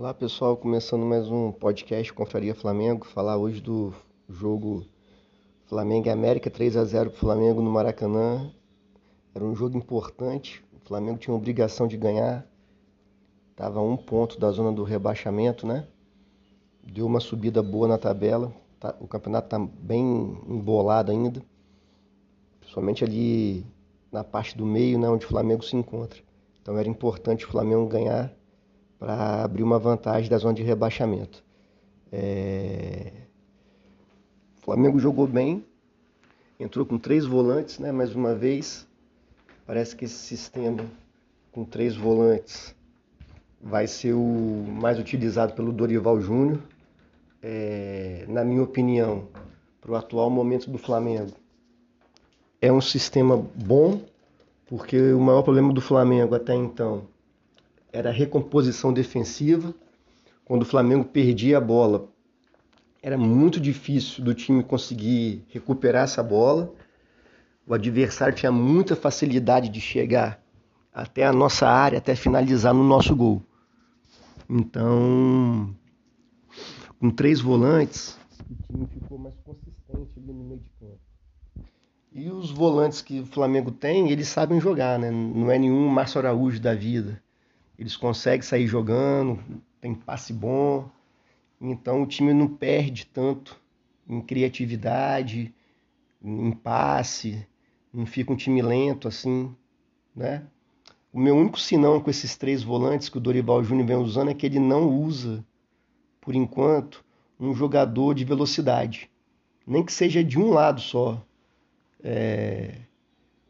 Olá pessoal, começando mais um podcast Confraria Flamengo, falar hoje do jogo Flamengo e América 3 a 0 para o Flamengo no Maracanã. Era um jogo importante, o Flamengo tinha obrigação de ganhar, estava a um ponto da zona do rebaixamento, né? Deu uma subida boa na tabela, tá, o campeonato está bem embolado ainda, principalmente ali na parte do meio, né, onde o Flamengo se encontra. Então era importante o Flamengo ganhar para abrir uma vantagem da zona de rebaixamento. É... O Flamengo jogou bem, entrou com três volantes, né? Mais uma vez, parece que esse sistema com três volantes vai ser o mais utilizado pelo Dorival Júnior. É... Na minha opinião, para o atual momento do Flamengo, é um sistema bom, porque o maior problema do Flamengo até então era recomposição defensiva. Quando o Flamengo perdia a bola, era muito difícil do time conseguir recuperar essa bola. O adversário tinha muita facilidade de chegar até a nossa área, até finalizar no nosso gol. Então, com três volantes, o time ficou mais consistente ali no meio de campo. E os volantes que o Flamengo tem, eles sabem jogar, né? Não é nenhum Márcio Araújo da vida eles conseguem sair jogando, tem passe bom, então o time não perde tanto em criatividade, em passe, não fica um time lento assim, né? O meu único sinão com esses três volantes que o Dorival Júnior vem usando é que ele não usa, por enquanto, um jogador de velocidade, nem que seja de um lado só. É...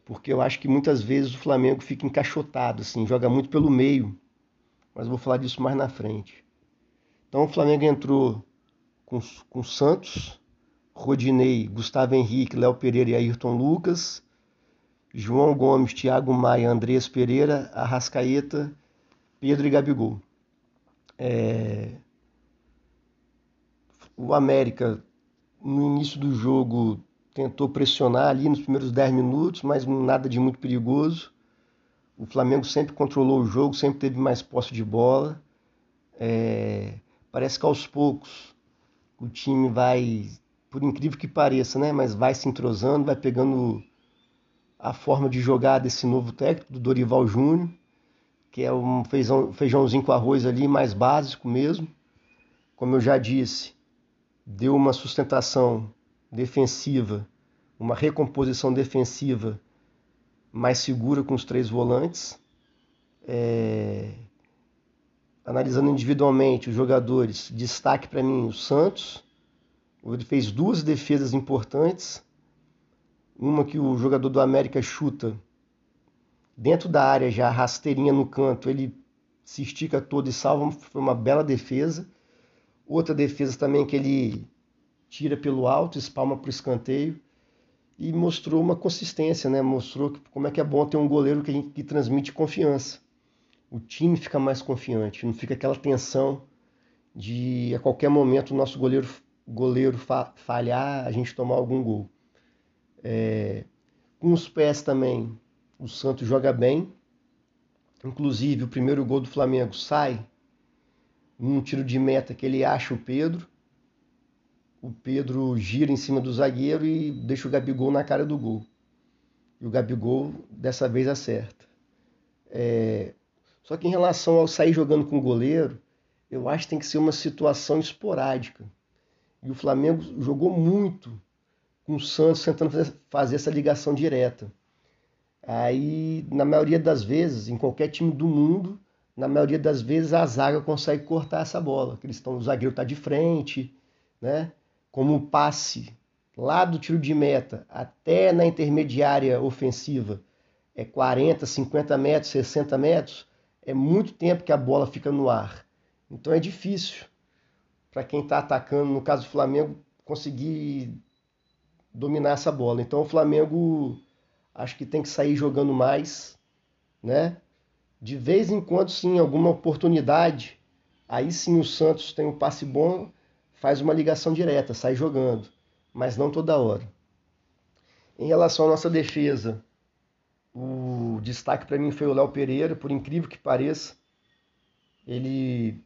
Porque eu acho que muitas vezes o Flamengo fica encaixotado, assim, joga muito pelo meio mas vou falar disso mais na frente. Então o Flamengo entrou com, com Santos, Rodinei, Gustavo Henrique, Léo Pereira e Ayrton Lucas, João Gomes, Thiago Maia, Andrés Pereira, Arrascaeta, Pedro e Gabigol. É... O América, no início do jogo, tentou pressionar ali nos primeiros 10 minutos, mas nada de muito perigoso. O Flamengo sempre controlou o jogo, sempre teve mais posse de bola. É, parece que aos poucos o time vai, por incrível que pareça, né, mas vai se entrosando, vai pegando a forma de jogar desse novo técnico, do Dorival Júnior, que é um feijão, feijãozinho com arroz ali, mais básico mesmo. Como eu já disse, deu uma sustentação defensiva, uma recomposição defensiva mais segura com os três volantes. É... Analisando individualmente os jogadores, destaque para mim o Santos. Ele fez duas defesas importantes. Uma que o jogador do América chuta dentro da área, já rasteirinha no canto, ele se estica todo e salva. Foi uma bela defesa. Outra defesa também que ele tira pelo alto, espalma para o escanteio e mostrou uma consistência, né? Mostrou como é que é bom ter um goleiro que, que transmite confiança. O time fica mais confiante, não fica aquela tensão de a qualquer momento o nosso goleiro, goleiro fa falhar, a gente tomar algum gol. É, com os pés também, o Santos joga bem. Inclusive, o primeiro gol do Flamengo sai num tiro de meta que ele acha o Pedro o Pedro gira em cima do zagueiro e deixa o Gabigol na cara do gol. E o Gabigol dessa vez acerta. É... Só que em relação ao sair jogando com o goleiro, eu acho que tem que ser uma situação esporádica. E o Flamengo jogou muito com o Santos tentando fazer essa ligação direta. Aí, na maioria das vezes, em qualquer time do mundo, na maioria das vezes a zaga consegue cortar essa bola. Eles estão, o zagueiro está de frente, né? Como passe lá do tiro de meta até na intermediária ofensiva é 40, 50 metros, 60 metros, é muito tempo que a bola fica no ar. Então é difícil para quem está atacando, no caso do Flamengo, conseguir dominar essa bola. Então o Flamengo acho que tem que sair jogando mais, né? De vez em quando, sim, alguma oportunidade. Aí sim o Santos tem um passe bom faz uma ligação direta, sai jogando, mas não toda hora. Em relação à nossa defesa, o destaque para mim foi o Léo Pereira, por incrível que pareça. Ele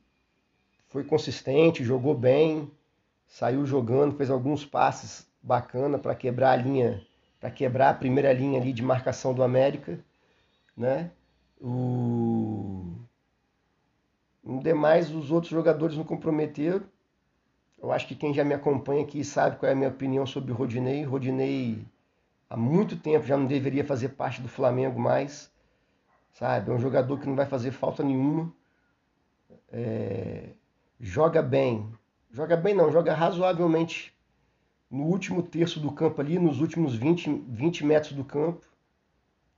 foi consistente, jogou bem, saiu jogando, fez alguns passes bacana para quebrar a linha, para quebrar a primeira linha ali de marcação do América, né? O demais os outros jogadores não comprometeram. Eu acho que quem já me acompanha aqui sabe qual é a minha opinião sobre o Rodinei. Rodinei há muito tempo já não deveria fazer parte do Flamengo mais, sabe? É um jogador que não vai fazer falta nenhuma. É... Joga bem, joga bem não, joga razoavelmente no último terço do campo ali, nos últimos 20, 20 metros do campo.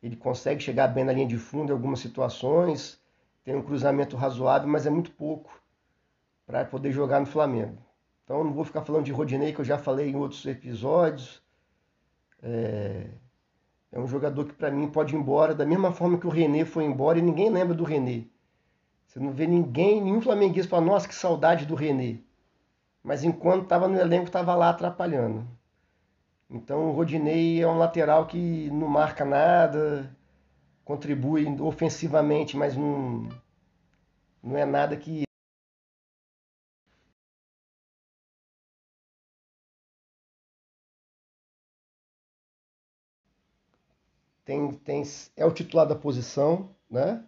Ele consegue chegar bem na linha de fundo em algumas situações, tem um cruzamento razoável, mas é muito pouco para poder jogar no Flamengo. Então não vou ficar falando de Rodinei, que eu já falei em outros episódios. É, é um jogador que para mim pode ir embora, da mesma forma que o René foi embora e ninguém lembra do René. Você não vê ninguém, nenhum flamenguista fala, nossa, que saudade do René. Mas enquanto estava no elenco, estava lá atrapalhando. Então o Rodinei é um lateral que não marca nada, contribui ofensivamente, mas não, não é nada que tem, tem, é o titular da posição, né?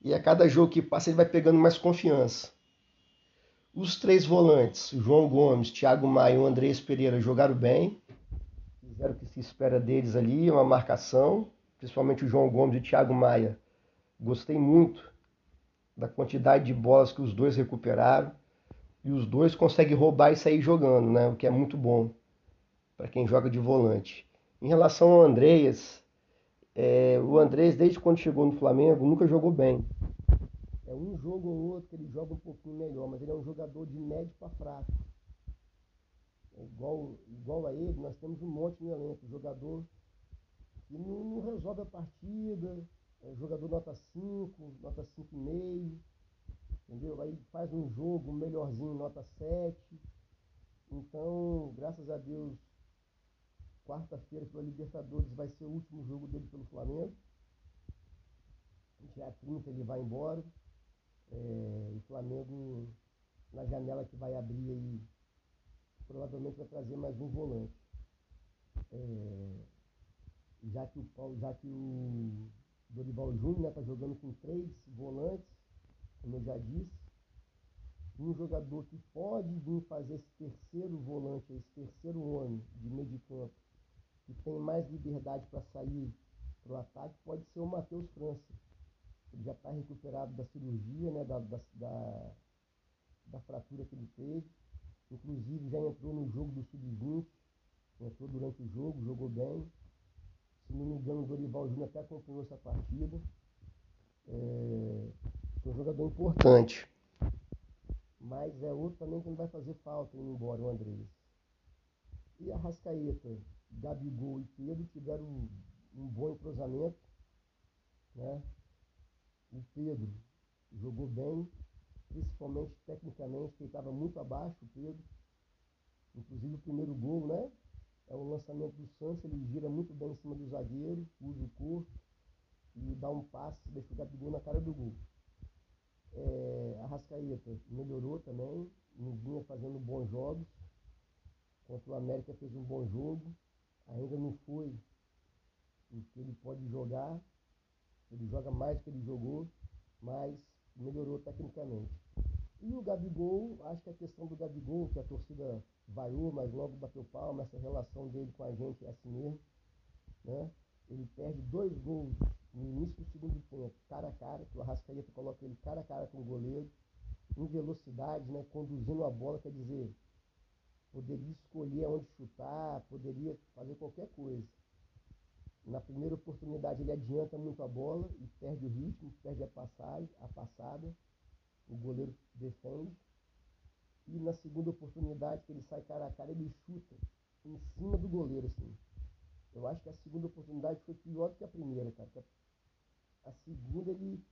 E a cada jogo que passa ele vai pegando mais confiança. Os três volantes, João Gomes, Thiago Maia e o Andrés Pereira, jogaram bem. Fizeram o que se espera deles ali, uma marcação. Principalmente o João Gomes e o Thiago Maia. Gostei muito da quantidade de bolas que os dois recuperaram. E os dois conseguem roubar e sair jogando, né? O que é muito bom para quem joga de volante. Em relação ao Andreas, é, o Andrés, desde quando chegou no Flamengo, nunca jogou bem. É um jogo ou outro que ele joga um pouquinho melhor, mas ele é um jogador de médio para fraco. É igual, igual a ele, nós temos um monte no elenco. Jogador que não, não resolve a partida, é jogador nota 5, nota 5,5, entendeu? Aí faz um jogo melhorzinho, nota 7. Então, graças a Deus, Quarta-feira pela Libertadores vai ser o último jogo dele pelo Flamengo. Dia 30 ele vai embora. É, o Flamengo, na janela que vai abrir aí, provavelmente vai trazer mais um volante. É, já que o já que o Dorival Júnior está né, jogando com três volantes, como eu já disse, um jogador que pode vir fazer esse terceiro volante, esse terceiro homem de meio de campo, que tem mais liberdade para sair para o ataque pode ser o Matheus França. Ele já está recuperado da cirurgia, né, da, da, da, da, fratura que ele teve. Inclusive já entrou no jogo do Sub-20, entrou durante o jogo, jogou bem. Se não me engano, o Dorival Júnior até acompanhou essa partida. É, é um jogador importante. Mas é outro também que não vai fazer falta indo embora, o Andrés. E a Rascaeta? Gabigol e Pedro tiveram um, um bom entrosamento. Né? O Pedro jogou bem, principalmente tecnicamente, que estava muito abaixo, o Pedro. Inclusive o primeiro gol, né? É um lançamento do Santos, ele gira muito bem em cima do zagueiro, usa o corpo e dá um passe, deixa o Gabigol na cara do gol. É, a Rascaeta melhorou também, não vinha fazendo bons jogos. Contra o América fez um bom jogo ainda não foi o que ele pode jogar. Ele joga mais que ele jogou, mas melhorou tecnicamente. E o Gabigol, acho que a questão do Gabigol, que a torcida vaiou, mas logo bateu palma, essa relação dele com a gente é assim mesmo. Né? Ele perde dois gols no início do segundo tempo, cara a cara, que o Arrascaeta coloca ele cara a cara com o goleiro, em velocidade, né? conduzindo a bola, quer dizer, poderia escolher onde chutar, poderia fazer qualquer coisa. Na primeira oportunidade ele adianta muito a bola e perde o ritmo, perde a passagem, a passada, o goleiro defende. E na segunda oportunidade que ele sai cara a cara, ele chuta em cima do goleiro, assim. Eu acho que a segunda oportunidade foi pior do que a primeira, cara. A segunda ele,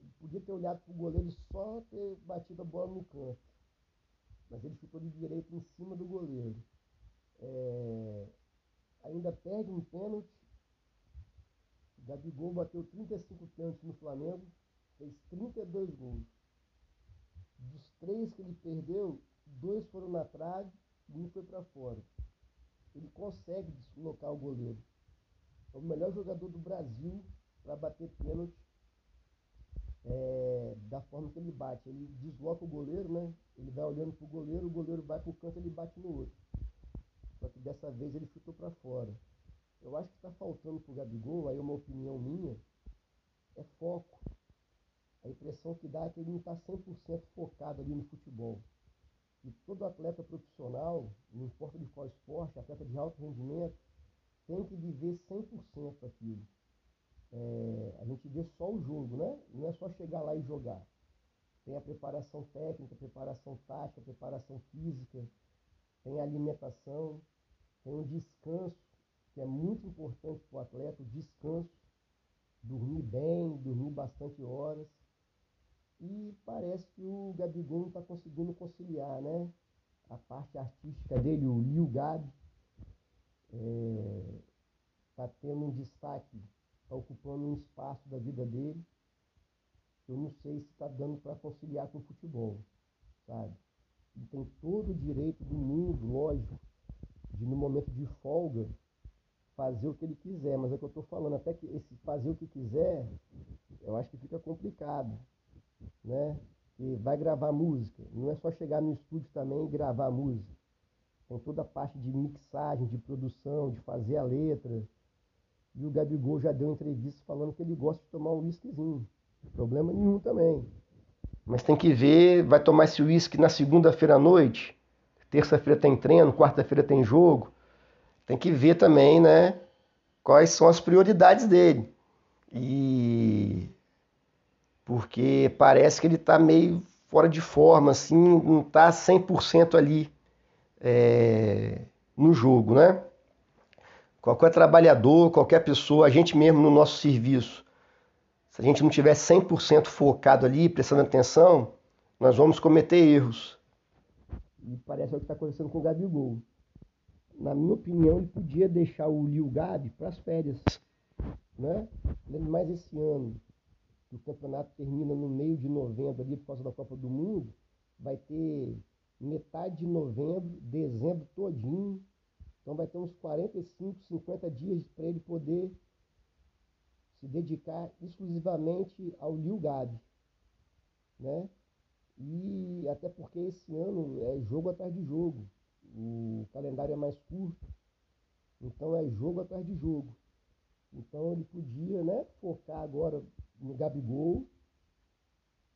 ele podia ter olhado para o goleiro e só ter batido a bola no canto mas ele ficou de direito em cima do goleiro. É, ainda perde um pênalti. Gabigol bateu 35 pênaltis no Flamengo, fez 32 gols. Dos três que ele perdeu, dois foram na trave e um foi para fora. Ele consegue deslocar o goleiro. É o melhor jogador do Brasil para bater pênalti é, da forma que ele bate. Ele desloca o goleiro, né? Ele vai olhando para o goleiro, o goleiro vai para o canto ele bate no outro. Só que dessa vez ele chutou para fora. Eu acho que está faltando para o Gabigol, aí é uma opinião minha, é foco. A impressão que dá é que ele não está 100% focado ali no futebol. E todo atleta profissional, não importa de qual esporte, atleta de alto rendimento, tem que viver 100% aquilo. É, a gente vê só o jogo, né? Não é só chegar lá e jogar. Tem a preparação técnica, preparação tática, preparação física, tem a alimentação, tem o descanso, que é muito importante para o atleta, o descanso, dormir bem, dormir bastante horas. E parece que o Gabigol não está conseguindo conciliar, né? A parte artística dele, o Liu Gabi, está é, tá tendo um destaque está ocupando um espaço da vida dele. Eu não sei se está dando para conciliar com o futebol, sabe? Ele tem todo o direito do mundo, lógico, de no momento de folga fazer o que ele quiser, mas é o que eu estou falando, até que esse fazer o que quiser, eu acho que fica complicado, né? E vai gravar música, não é só chegar no estúdio também e gravar música. Tem toda a parte de mixagem, de produção, de fazer a letra, e o Gabigol já deu entrevista falando que ele gosta de tomar um whiskyzinho. Problema nenhum também. Mas tem que ver, vai tomar esse whisky na segunda-feira à noite. Terça-feira tem treino, quarta-feira tem jogo. Tem que ver também, né? Quais são as prioridades dele. E porque parece que ele está meio fora de forma, assim, não está 100% ali é, no jogo, né? Qualquer trabalhador, qualquer pessoa, a gente mesmo no nosso serviço, se a gente não tiver 100% focado ali, prestando atenção, nós vamos cometer erros. E parece o que está acontecendo com o Gabigol. Na minha opinião, ele podia deixar o Lil Gabi para as férias. Né? Mais esse ano, o campeonato termina no meio de novembro ali por causa da Copa do Mundo, vai ter metade de novembro, dezembro todinho, então vai ter uns 45, 50 dias para ele poder se dedicar exclusivamente ao Liu Gabi, né? E até porque esse ano é jogo atrás de jogo, o calendário é mais curto, então é jogo atrás de jogo. Então ele podia, né, focar agora no Gabigol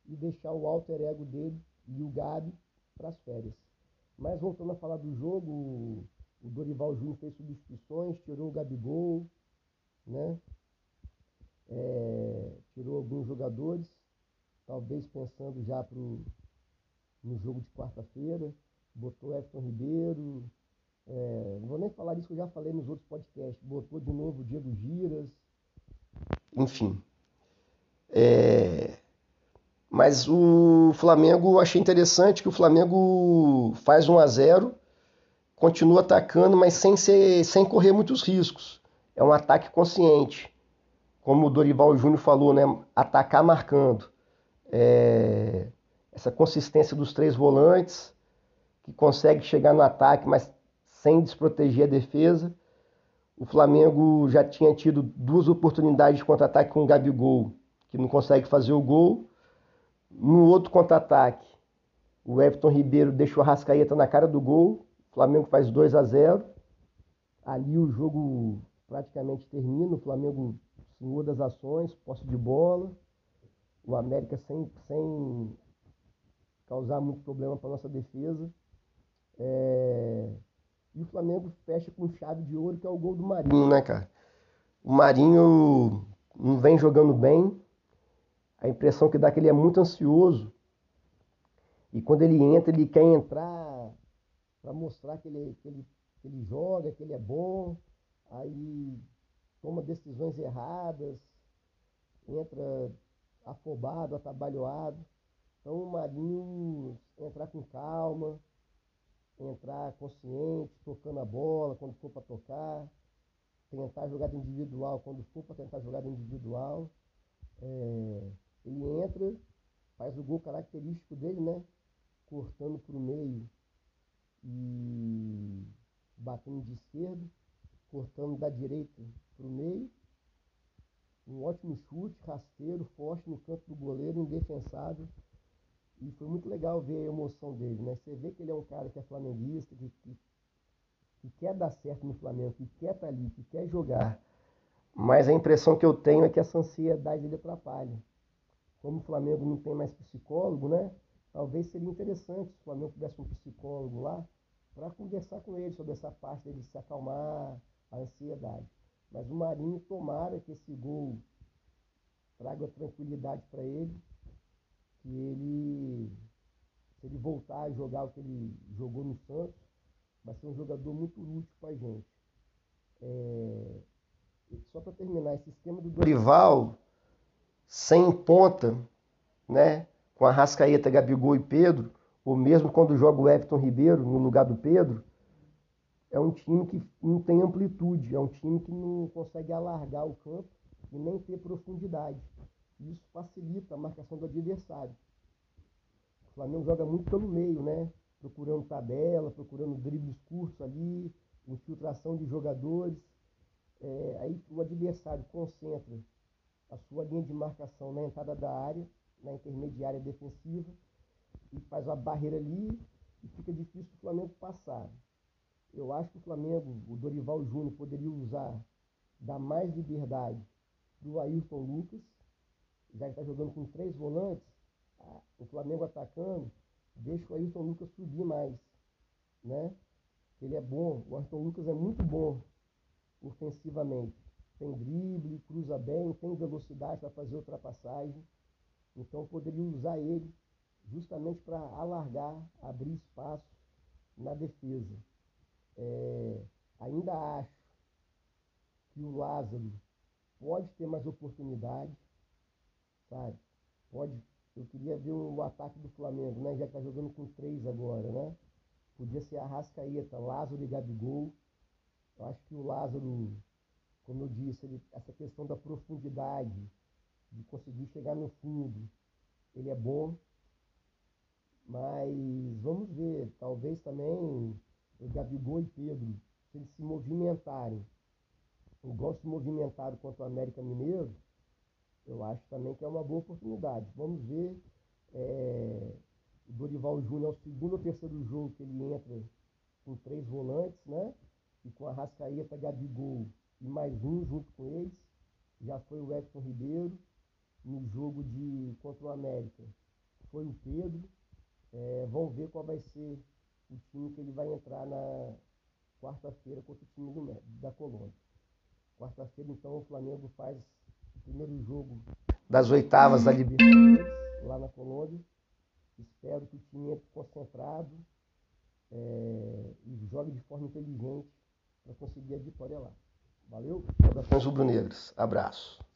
e deixar o alter ego dele, Liu Gabi, para as férias. Mas voltando a falar do jogo, o Dorival Júnior fez substituições, tirou o Gabigol, né? É, tirou alguns jogadores, talvez pensando já pro, no jogo de quarta-feira, botou Everton Ribeiro, é, não vou nem falar disso que eu já falei nos outros podcasts, botou de novo o Diego Giras. Enfim. É, mas o Flamengo, achei interessante que o Flamengo faz 1 a 0 continua atacando, mas sem, ser, sem correr muitos riscos. É um ataque consciente. Como o Dorival Júnior falou, né? atacar marcando. É... Essa consistência dos três volantes, que consegue chegar no ataque, mas sem desproteger a defesa. O Flamengo já tinha tido duas oportunidades de contra-ataque com o Gabigol, que não consegue fazer o gol. No outro contra-ataque, o Everton Ribeiro deixou a Rascaeta na cara do gol o Flamengo faz 2 a 0. Ali o jogo praticamente termina. O Flamengo senhor das ações, posse de bola. O América sem, sem causar muito problema para nossa defesa. É... E o Flamengo fecha com chave de ouro, que é o gol do Marinho, né, cara? O Marinho não vem jogando bem. A impressão que dá é que ele é muito ansioso. E quando ele entra, ele quer entrar para mostrar que ele, que, ele, que ele joga, que ele é bom, aí toma decisões erradas, entra afobado, atabalhoado. Então o Marinho entrar com calma, entrar consciente, tocando a bola quando for para tocar, tentar jogada individual quando for para tentar jogada individual. É, ele entra faz o gol característico dele, né? Cortando para o meio e batendo de esquerda, cortando da direita para o meio. Um ótimo chute, rasteiro, forte no canto do goleiro, indefensável. E foi muito legal ver a emoção dele, né? Você vê que ele é um cara que é flamenguista, que, que, que quer dar certo no Flamengo, que quer estar tá ali, que quer jogar. Mas a impressão que eu tenho é que essa ansiedade ele atrapalha. Como o Flamengo não tem mais psicólogo, né? Talvez seria interessante se o Flamengo tivesse um psicólogo lá para conversar com ele sobre essa parte dele se acalmar, a ansiedade. Mas o Marinho tomara que esse gol traga tranquilidade para ele, que ele, se ele voltar a jogar o que ele jogou no Santos, vai ser um jogador muito útil para a gente. É, só para terminar, esse esquema do Dorival, sem ponta, né, com a Rascaeta, Gabigol e Pedro, ou mesmo quando joga o Everton Ribeiro no lugar do Pedro, é um time que não tem amplitude, é um time que não consegue alargar o campo e nem ter profundidade. Isso facilita a marcação do adversário. O Flamengo joga muito pelo meio, né? Procurando tabela, procurando dribles curtos ali, infiltração de jogadores. É, aí o adversário concentra a sua linha de marcação na entrada da área, na intermediária defensiva, e faz uma barreira ali e fica difícil para o Flamengo passar. Eu acho que o Flamengo, o Dorival Júnior, poderia usar, dar mais liberdade para o Ayrton Lucas, já que está jogando com três volantes, o Flamengo atacando, deixa o Ayrton Lucas subir mais, né? Ele é bom, o Ayrton Lucas é muito bom ofensivamente. Tem drible, cruza bem, tem velocidade para fazer ultrapassagem. Então poderia usar ele justamente para alargar, abrir espaço na defesa. É, ainda acho que o Lázaro pode ter mais oportunidade, sabe? Pode. Eu queria ver o ataque do Flamengo, né? Já que tá jogando com três agora, né? Podia ser a Rascaeta, Lázaro e Gabigol. Eu acho que o Lázaro, como eu disse, ele, essa questão da profundidade, de conseguir chegar no fundo, ele é bom. Mas vamos ver, talvez também o Gabigol e Pedro, se eles se movimentarem, igual se movimentaram contra o América Mineiro, eu acho também que é uma boa oportunidade. Vamos ver. É, o Dorival Júnior é o segundo ou terceiro jogo que ele entra com três volantes, né? E com a Rascaeta, Gabigol e mais um junto com eles. Já foi o Edson Ribeiro. No jogo de contra o América foi o Pedro. É, vamos ver qual vai ser o time que ele vai entrar na quarta-feira contra o time do, da Colômbia. Quarta-feira, então, o Flamengo faz o primeiro jogo das oitavas da Libertadores lá na Colômbia. Espero que o time entre concentrado é, e jogue de forma inteligente para conseguir a vitória lá. Valeu? Saudações rubro-negras. Abraço.